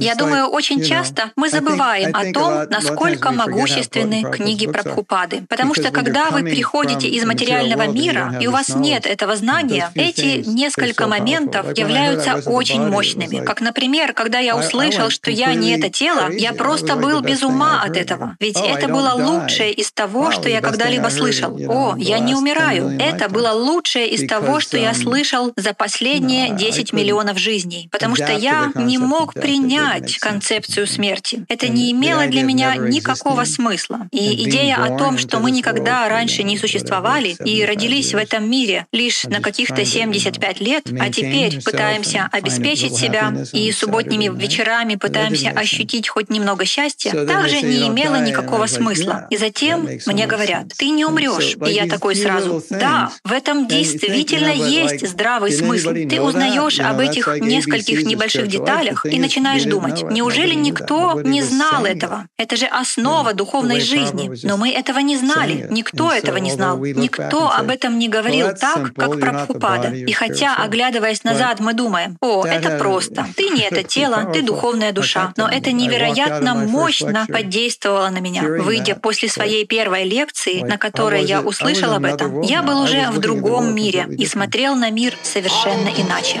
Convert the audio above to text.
Я думаю, очень часто мы забываем о том, насколько могущественны книги Прабхупады. Потому что когда вы приходите из материального мира, и у вас нет этого знания, эти несколько моментов являются очень мощными. Как, например, когда я услышал, что я не это тело, я просто был без ума от этого. Ведь это было лучшее из того, что я когда-либо слышал. О, я не умираю. Это было лучшее из того, что я слышал за последние 10 миллионов жизней. Потому что я не мог принять концепцию смерти. Это не имело для меня никакого смысла. И идея о том, что мы никогда раньше не существовали и родились в этом мире лишь на каких-то 75 лет, а теперь пытаемся обеспечить себя и субботними вечерами пытаемся ощутить хоть немного счастья, также не имело никакого смысла. И затем мне говорят, ты не умрешь. И я такой сразу, да, в этом действительно есть здравый смысл. Ты узнаешь об этих нескольких небольших деталях и начинаешь думать, неужели никто не знал этого? Это же основа духовной жизни. Но мы этого не знали. Никто этого не знал. Никто об этом не говорил так, как Прабхупада. И хотя, оглядываясь назад, мы думаем, о, это просто. Ты не это тело, ты духовная душа. Но это невероятно мощно подействовало на меня. Выйдя после своей первой лекции, на которой я услышал об этом, я был уже в другом мире и смотрел на мир совершенно иначе.